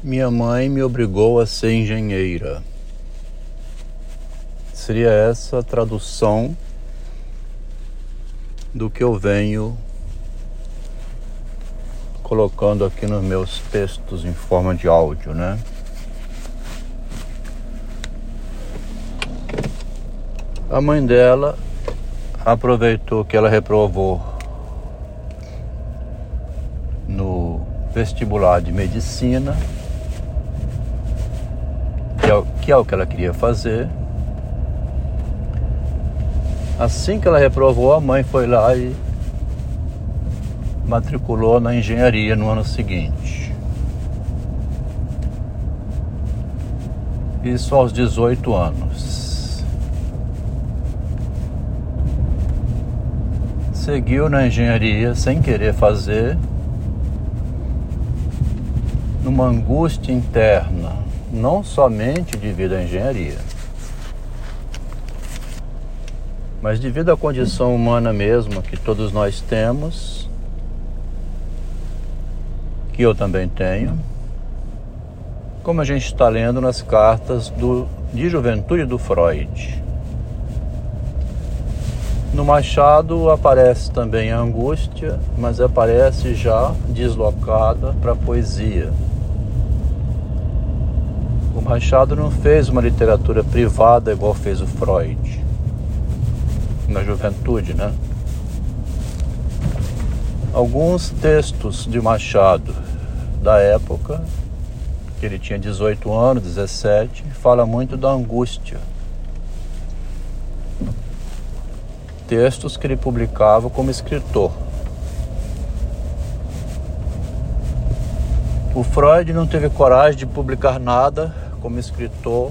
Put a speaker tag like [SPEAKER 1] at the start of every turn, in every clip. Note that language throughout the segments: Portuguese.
[SPEAKER 1] Minha mãe me obrigou a ser engenheira. Seria essa a tradução do que eu venho colocando aqui nos meus textos em forma de áudio, né? A mãe dela aproveitou que ela reprovou no vestibular de medicina que que é o que ela queria fazer. Assim que ela reprovou, a mãe foi lá e matriculou na engenharia no ano seguinte. Isso aos 18 anos. Seguiu na engenharia sem querer fazer, numa angústia interna não somente devido à engenharia, mas devido à condição humana mesmo que todos nós temos, que eu também tenho, como a gente está lendo nas cartas do, de juventude do Freud. No Machado aparece também a angústia, mas aparece já deslocada para a poesia Machado não fez uma literatura privada igual fez o Freud na juventude, né? Alguns textos de Machado da época, que ele tinha 18 anos, 17, fala muito da angústia. Textos que ele publicava como escritor. O Freud não teve coragem de publicar nada como escritor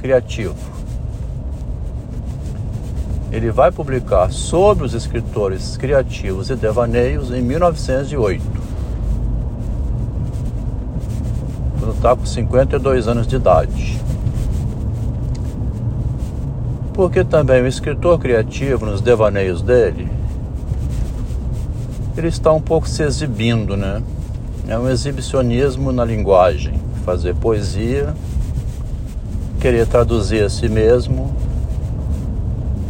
[SPEAKER 1] criativo. Ele vai publicar sobre os escritores criativos e devaneios em 1908, quando está com 52 anos de idade. Porque também o escritor criativo, nos devaneios dele, ele está um pouco se exibindo, né? É um exibicionismo na linguagem fazer poesia, querer traduzir a si mesmo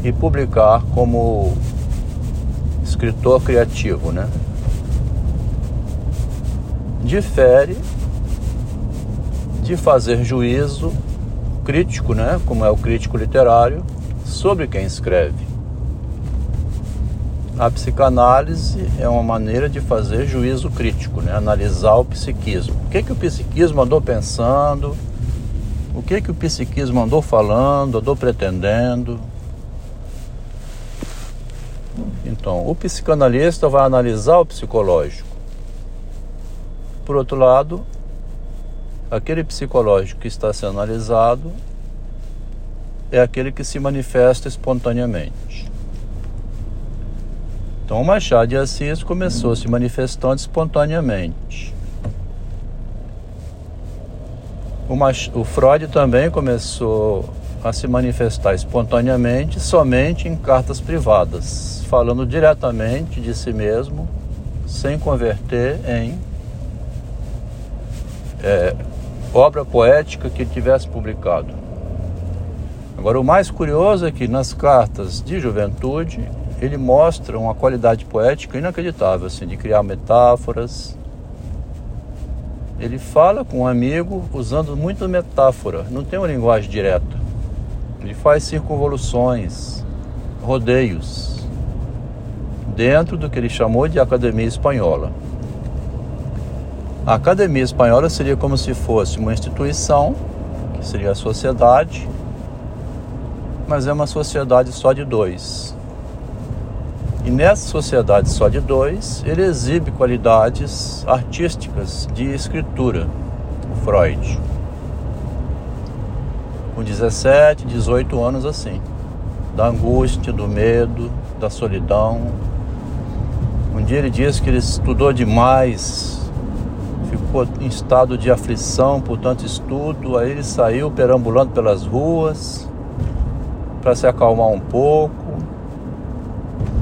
[SPEAKER 1] e publicar como escritor criativo, né? Difere de fazer juízo crítico, né, como é o crítico literário, sobre quem escreve. A psicanálise é uma maneira de fazer juízo crítico, né? analisar o psiquismo. O que, que o psiquismo andou pensando, o que, que o psiquismo andou falando, andou pretendendo. Então, o psicanalista vai analisar o psicológico. Por outro lado, aquele psicológico que está sendo analisado é aquele que se manifesta espontaneamente. Então, o Machado de Assis começou se manifestando espontaneamente. O, o Freud também começou a se manifestar espontaneamente somente em cartas privadas, falando diretamente de si mesmo, sem converter em é, obra poética que tivesse publicado. Agora, o mais curioso é que nas cartas de juventude ele mostra uma qualidade poética inacreditável, assim, de criar metáforas. Ele fala com um amigo usando muita metáfora, não tem uma linguagem direta. Ele faz circunvoluções, rodeios, dentro do que ele chamou de Academia Espanhola. A Academia Espanhola seria como se fosse uma instituição, que seria a sociedade, mas é uma sociedade só de dois e nessa sociedade só de dois, ele exibe qualidades artísticas de escritura, Freud. Com 17, 18 anos assim, da angústia, do medo, da solidão. Um dia ele diz que ele estudou demais, ficou em estado de aflição por tanto estudo, aí ele saiu perambulando pelas ruas para se acalmar um pouco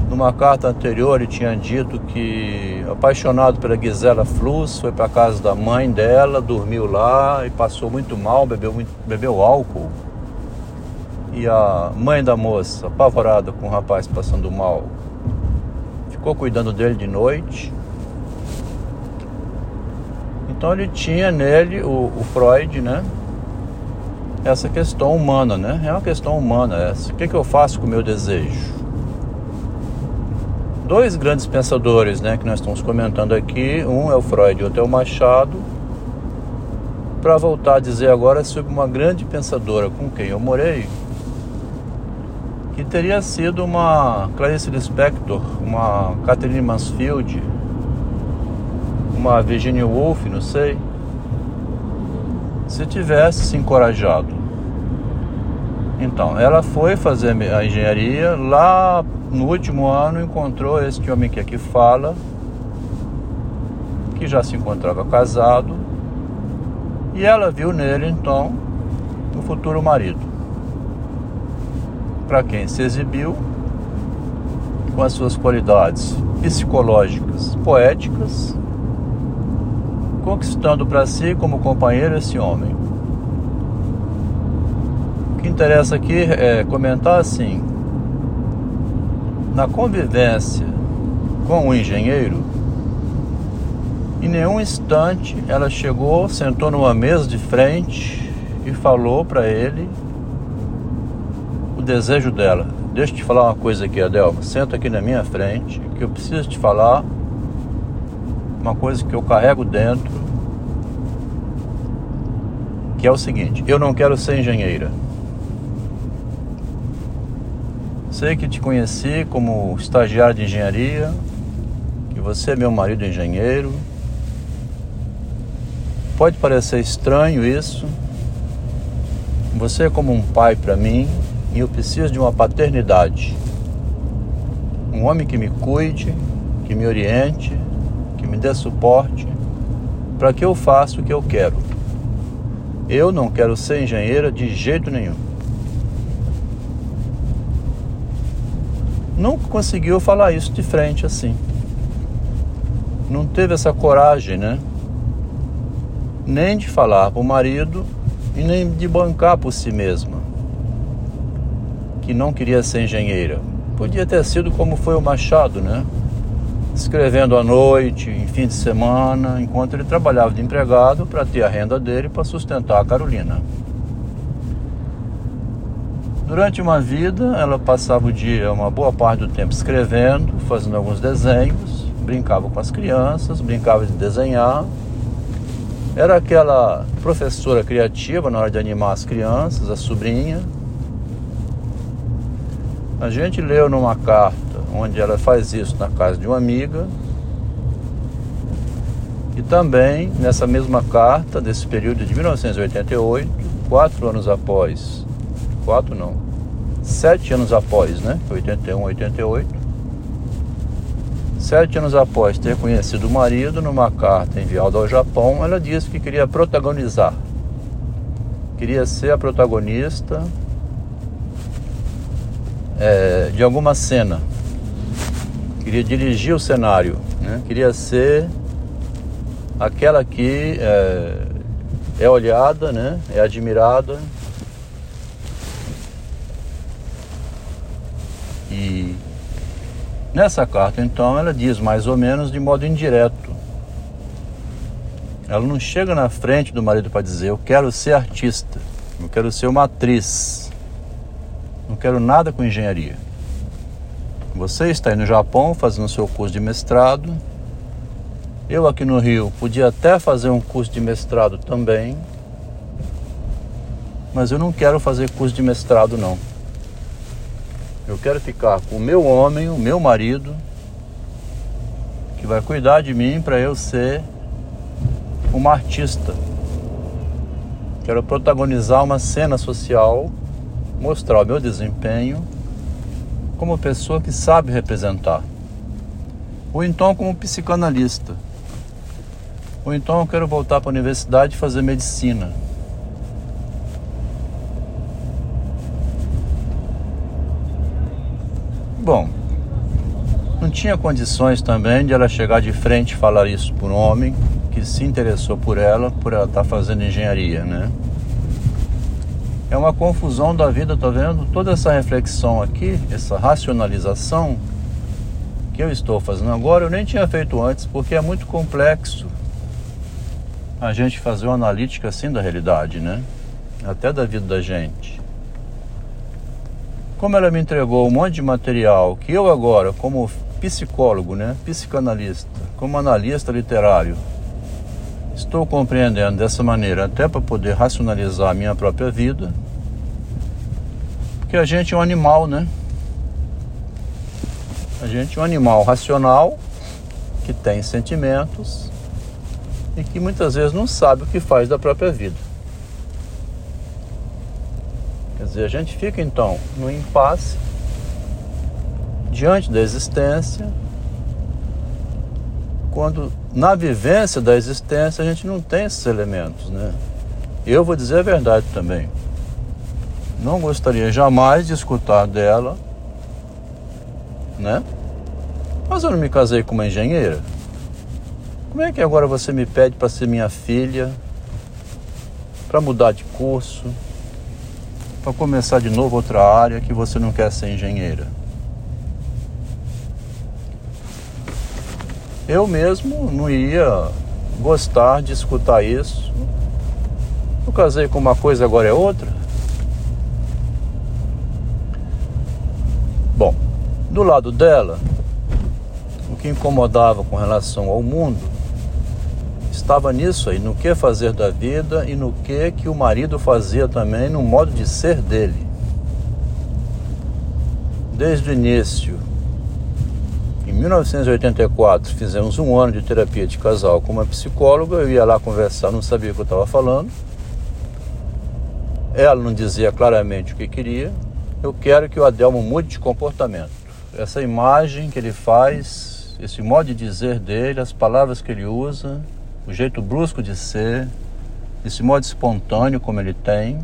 [SPEAKER 1] numa carta anterior ele tinha dito que apaixonado pela Gisela Flus, foi para casa da mãe dela, dormiu lá e passou muito mal, bebeu, muito, bebeu álcool. E a mãe da moça, apavorada com o rapaz passando mal, ficou cuidando dele de noite. Então ele tinha nele, o, o Freud, né? Essa questão humana, né? É uma questão humana essa. O que, que eu faço com o meu desejo? Dois grandes pensadores né, que nós estamos comentando aqui. Um é o Freud e outro é o Machado. Para voltar a dizer agora sobre uma grande pensadora com quem eu morei, que teria sido uma Clarice Lispector, uma Catherine Mansfield, uma Virginia Woolf, não sei, se tivesse se encorajado. Então, ela foi fazer a engenharia lá no último ano encontrou este homem que aqui fala, que já se encontrava casado, e ela viu nele então o futuro marido. Para quem se exibiu com as suas qualidades psicológicas, poéticas, conquistando para si como companheiro esse homem. O que interessa aqui é comentar assim na convivência com o engenheiro, em nenhum instante ela chegou, sentou numa mesa de frente e falou para ele o desejo dela. Deixa eu te falar uma coisa aqui, Adelma. Senta aqui na minha frente, que eu preciso te falar uma coisa que eu carrego dentro, que é o seguinte: eu não quero ser engenheira. Sei que te conheci como estagiário de engenharia, que você é meu marido engenheiro. Pode parecer estranho isso. Você é como um pai para mim e eu preciso de uma paternidade. Um homem que me cuide, que me oriente, que me dê suporte, para que eu faça o que eu quero. Eu não quero ser engenheira de jeito nenhum. Nunca conseguiu falar isso de frente assim. Não teve essa coragem, né? Nem de falar para o marido e nem de bancar por si mesma. Que não queria ser engenheira. Podia ter sido como foi o Machado, né? Escrevendo à noite, em fim de semana, enquanto ele trabalhava de empregado para ter a renda dele para sustentar a Carolina. Durante uma vida, ela passava o dia, uma boa parte do tempo, escrevendo, fazendo alguns desenhos, brincava com as crianças, brincava de desenhar. Era aquela professora criativa na hora de animar as crianças, a sobrinha. A gente leu numa carta onde ela faz isso na casa de uma amiga. E também nessa mesma carta, desse período de 1988, quatro anos após 84 não. Sete anos após, né? 81, 88. Sete anos após ter conhecido o marido, numa carta enviada ao Japão, ela disse que queria protagonizar. Queria ser a protagonista é, de alguma cena. Queria dirigir o cenário. Né? Queria ser aquela que é, é olhada, né? é admirada E nessa carta, então, ela diz mais ou menos de modo indireto. Ela não chega na frente do marido para dizer: Eu quero ser artista, eu quero ser uma atriz, não quero nada com engenharia. Você está aí no Japão fazendo seu curso de mestrado. Eu aqui no Rio podia até fazer um curso de mestrado também, mas eu não quero fazer curso de mestrado não. Eu quero ficar com o meu homem, o meu marido, que vai cuidar de mim para eu ser uma artista. Quero protagonizar uma cena social, mostrar o meu desempenho como pessoa que sabe representar. Ou então como psicanalista. Ou então eu quero voltar para a universidade e fazer medicina. Bom, não tinha condições também de ela chegar de frente e falar isso por um homem que se interessou por ela, por ela estar tá fazendo engenharia, né? É uma confusão da vida, tá vendo? Toda essa reflexão aqui, essa racionalização que eu estou fazendo agora, eu nem tinha feito antes, porque é muito complexo a gente fazer uma analítica assim da realidade, né? Até da vida da gente. Como ela me entregou um monte de material que eu agora, como psicólogo, né, psicanalista, como analista literário, estou compreendendo dessa maneira, até para poder racionalizar a minha própria vida, porque a gente é um animal, né? A gente é um animal racional que tem sentimentos e que muitas vezes não sabe o que faz da própria vida. Quer dizer, a gente fica então no impasse diante da existência, quando na vivência da existência a gente não tem esses elementos, né? Eu vou dizer a verdade também. Não gostaria jamais de escutar dela, né? Mas eu não me casei com uma engenheira. Como é que agora você me pede para ser minha filha, para mudar de curso? Para começar de novo outra área que você não quer ser engenheira. Eu mesmo não ia gostar de escutar isso. Eu casei com uma coisa, agora é outra. Bom, do lado dela, o que incomodava com relação ao mundo estava nisso aí, no que fazer da vida e no que que o marido fazia também no modo de ser dele. Desde o início, em 1984, fizemos um ano de terapia de casal com uma psicóloga. Eu ia lá conversar, não sabia o que eu estava falando. Ela não dizia claramente o que queria. Eu quero que o Adelmo mude de comportamento. Essa imagem que ele faz, esse modo de dizer dele, as palavras que ele usa, o jeito brusco de ser, esse modo espontâneo como ele tem,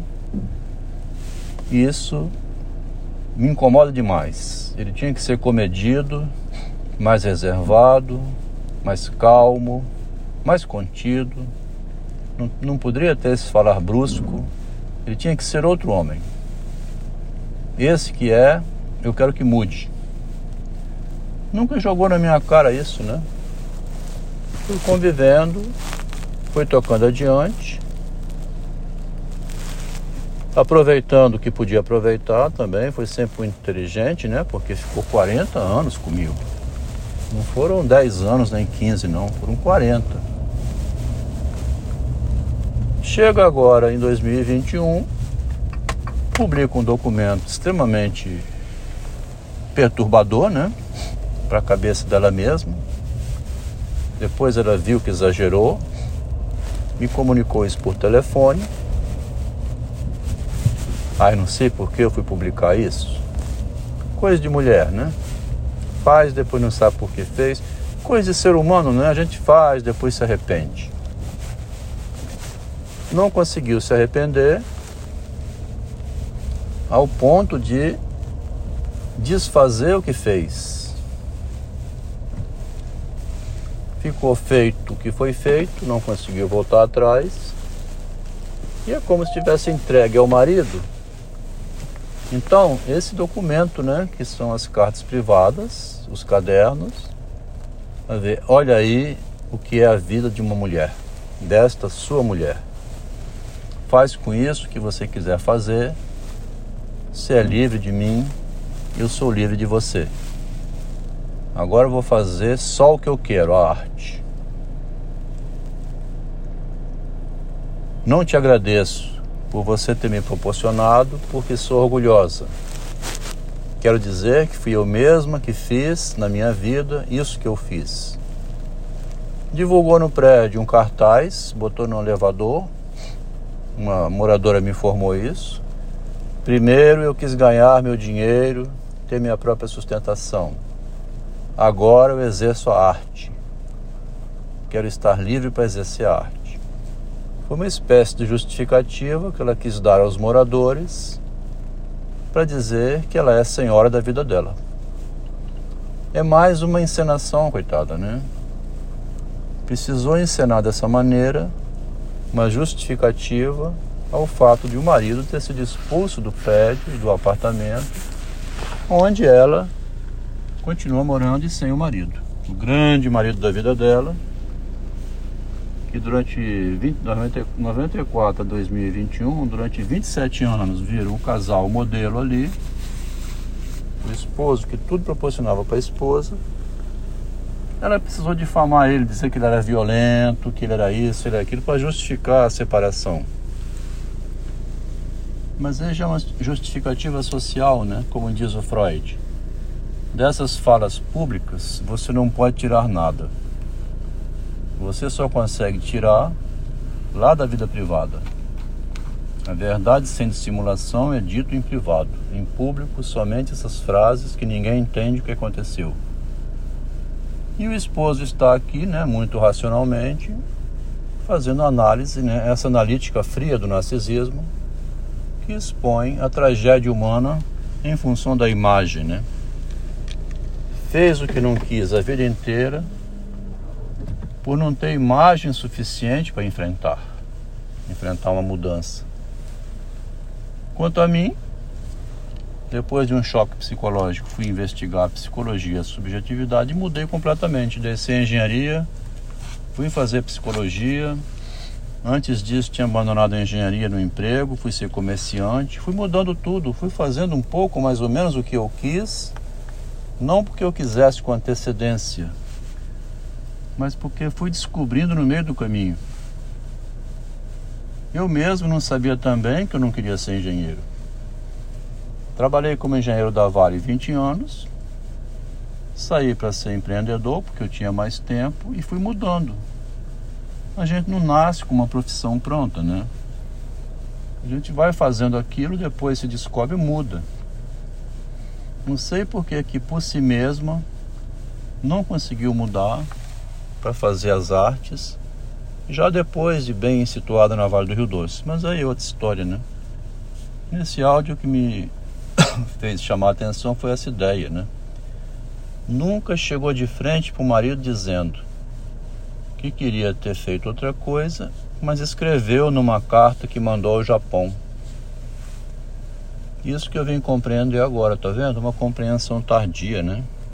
[SPEAKER 1] isso me incomoda demais. Ele tinha que ser comedido, mais reservado, mais calmo, mais contido. Não, não poderia ter esse falar brusco. Ele tinha que ser outro homem. Esse que é, eu quero que mude. Nunca jogou na minha cara isso, né? Fui convivendo, fui tocando adiante, aproveitando o que podia aproveitar também, foi sempre muito inteligente, né? Porque ficou 40 anos comigo. Não foram 10 anos nem 15 não, foram 40. Chega agora em 2021, publica um documento extremamente perturbador, né? Para a cabeça dela mesma depois ela viu que exagerou, me comunicou isso por telefone. Ai, não sei por que eu fui publicar isso. Coisa de mulher, né? Faz, depois não sabe por que fez. Coisa de ser humano, né? A gente faz, depois se arrepende. Não conseguiu se arrepender ao ponto de desfazer o que fez. Ficou feito o que foi feito, não conseguiu voltar atrás. E é como se tivesse entregue ao marido. Então, esse documento, né, que são as cartas privadas, os cadernos, vai ver, olha aí o que é a vida de uma mulher, desta sua mulher. Faz com isso o que você quiser fazer. Você é livre de mim, eu sou livre de você. Agora eu vou fazer só o que eu quero, a arte. Não te agradeço por você ter me proporcionado, porque sou orgulhosa. Quero dizer que fui eu mesma que fiz na minha vida isso que eu fiz. Divulgou no prédio um cartaz, botou no elevador. Uma moradora me informou isso. Primeiro eu quis ganhar meu dinheiro, ter minha própria sustentação. Agora eu exerço a arte. Quero estar livre para exercer a arte. Foi uma espécie de justificativa que ela quis dar aos moradores para dizer que ela é senhora da vida dela. É mais uma encenação, coitada, né? Precisou encenar dessa maneira uma justificativa ao fato de o marido ter sido expulso do prédio do apartamento, onde ela continua morando e sem o marido. O grande marido da vida dela, que durante 20, 94 a 2021, durante 27 anos, viram um casal modelo ali. O esposo, que tudo proporcionava para a esposa. Ela precisou difamar ele, dizer que ele era violento, que ele era isso, ele era aquilo, para justificar a separação. Mas já uma justificativa social, né? Como diz o Freud. Dessas falas públicas, você não pode tirar nada. Você só consegue tirar lá da vida privada. A verdade sem dissimulação é dito em privado. Em público, somente essas frases que ninguém entende o que aconteceu. E o esposo está aqui, né, muito racionalmente, fazendo análise, né, essa analítica fria do narcisismo, que expõe a tragédia humana em função da imagem, né? Fez o que não quis a vida inteira por não ter imagem suficiente para enfrentar, enfrentar uma mudança. Quanto a mim, depois de um choque psicológico, fui investigar a psicologia, a subjetividade e mudei completamente. Desci a engenharia, fui fazer psicologia. Antes disso, tinha abandonado a engenharia no emprego, fui ser comerciante, fui mudando tudo, fui fazendo um pouco mais ou menos o que eu quis, não porque eu quisesse com antecedência, mas porque fui descobrindo no meio do caminho. Eu mesmo não sabia também que eu não queria ser engenheiro. Trabalhei como engenheiro da Vale 20 anos, saí para ser empreendedor porque eu tinha mais tempo e fui mudando. A gente não nasce com uma profissão pronta, né? A gente vai fazendo aquilo, depois se descobre e muda. Não sei porque que por si mesma não conseguiu mudar, para fazer as artes, já depois de bem situada na Vale do Rio Doce. Mas aí é outra história, né? Nesse áudio que me fez chamar a atenção foi essa ideia, né? Nunca chegou de frente para o marido dizendo que queria ter feito outra coisa, mas escreveu numa carta que mandou ao Japão. Isso que eu vim compreender agora, tá vendo? Uma compreensão tardia, né?